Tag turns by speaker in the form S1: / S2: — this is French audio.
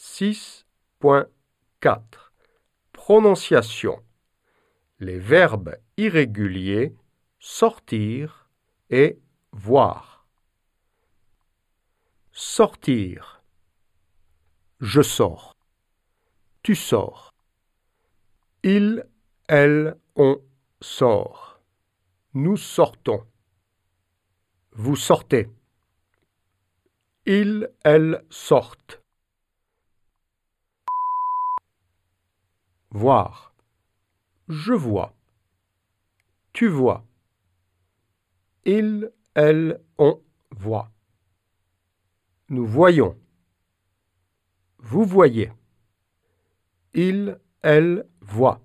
S1: 6.4 Prononciation Les verbes irréguliers sortir et voir. Sortir. Je sors. Tu sors. Il, elle, on sort. Nous sortons. Vous sortez. Il, elle sortent. Voir. Je vois. Tu vois. Il, elle, on voit. Nous voyons. Vous voyez. Il, elle voit.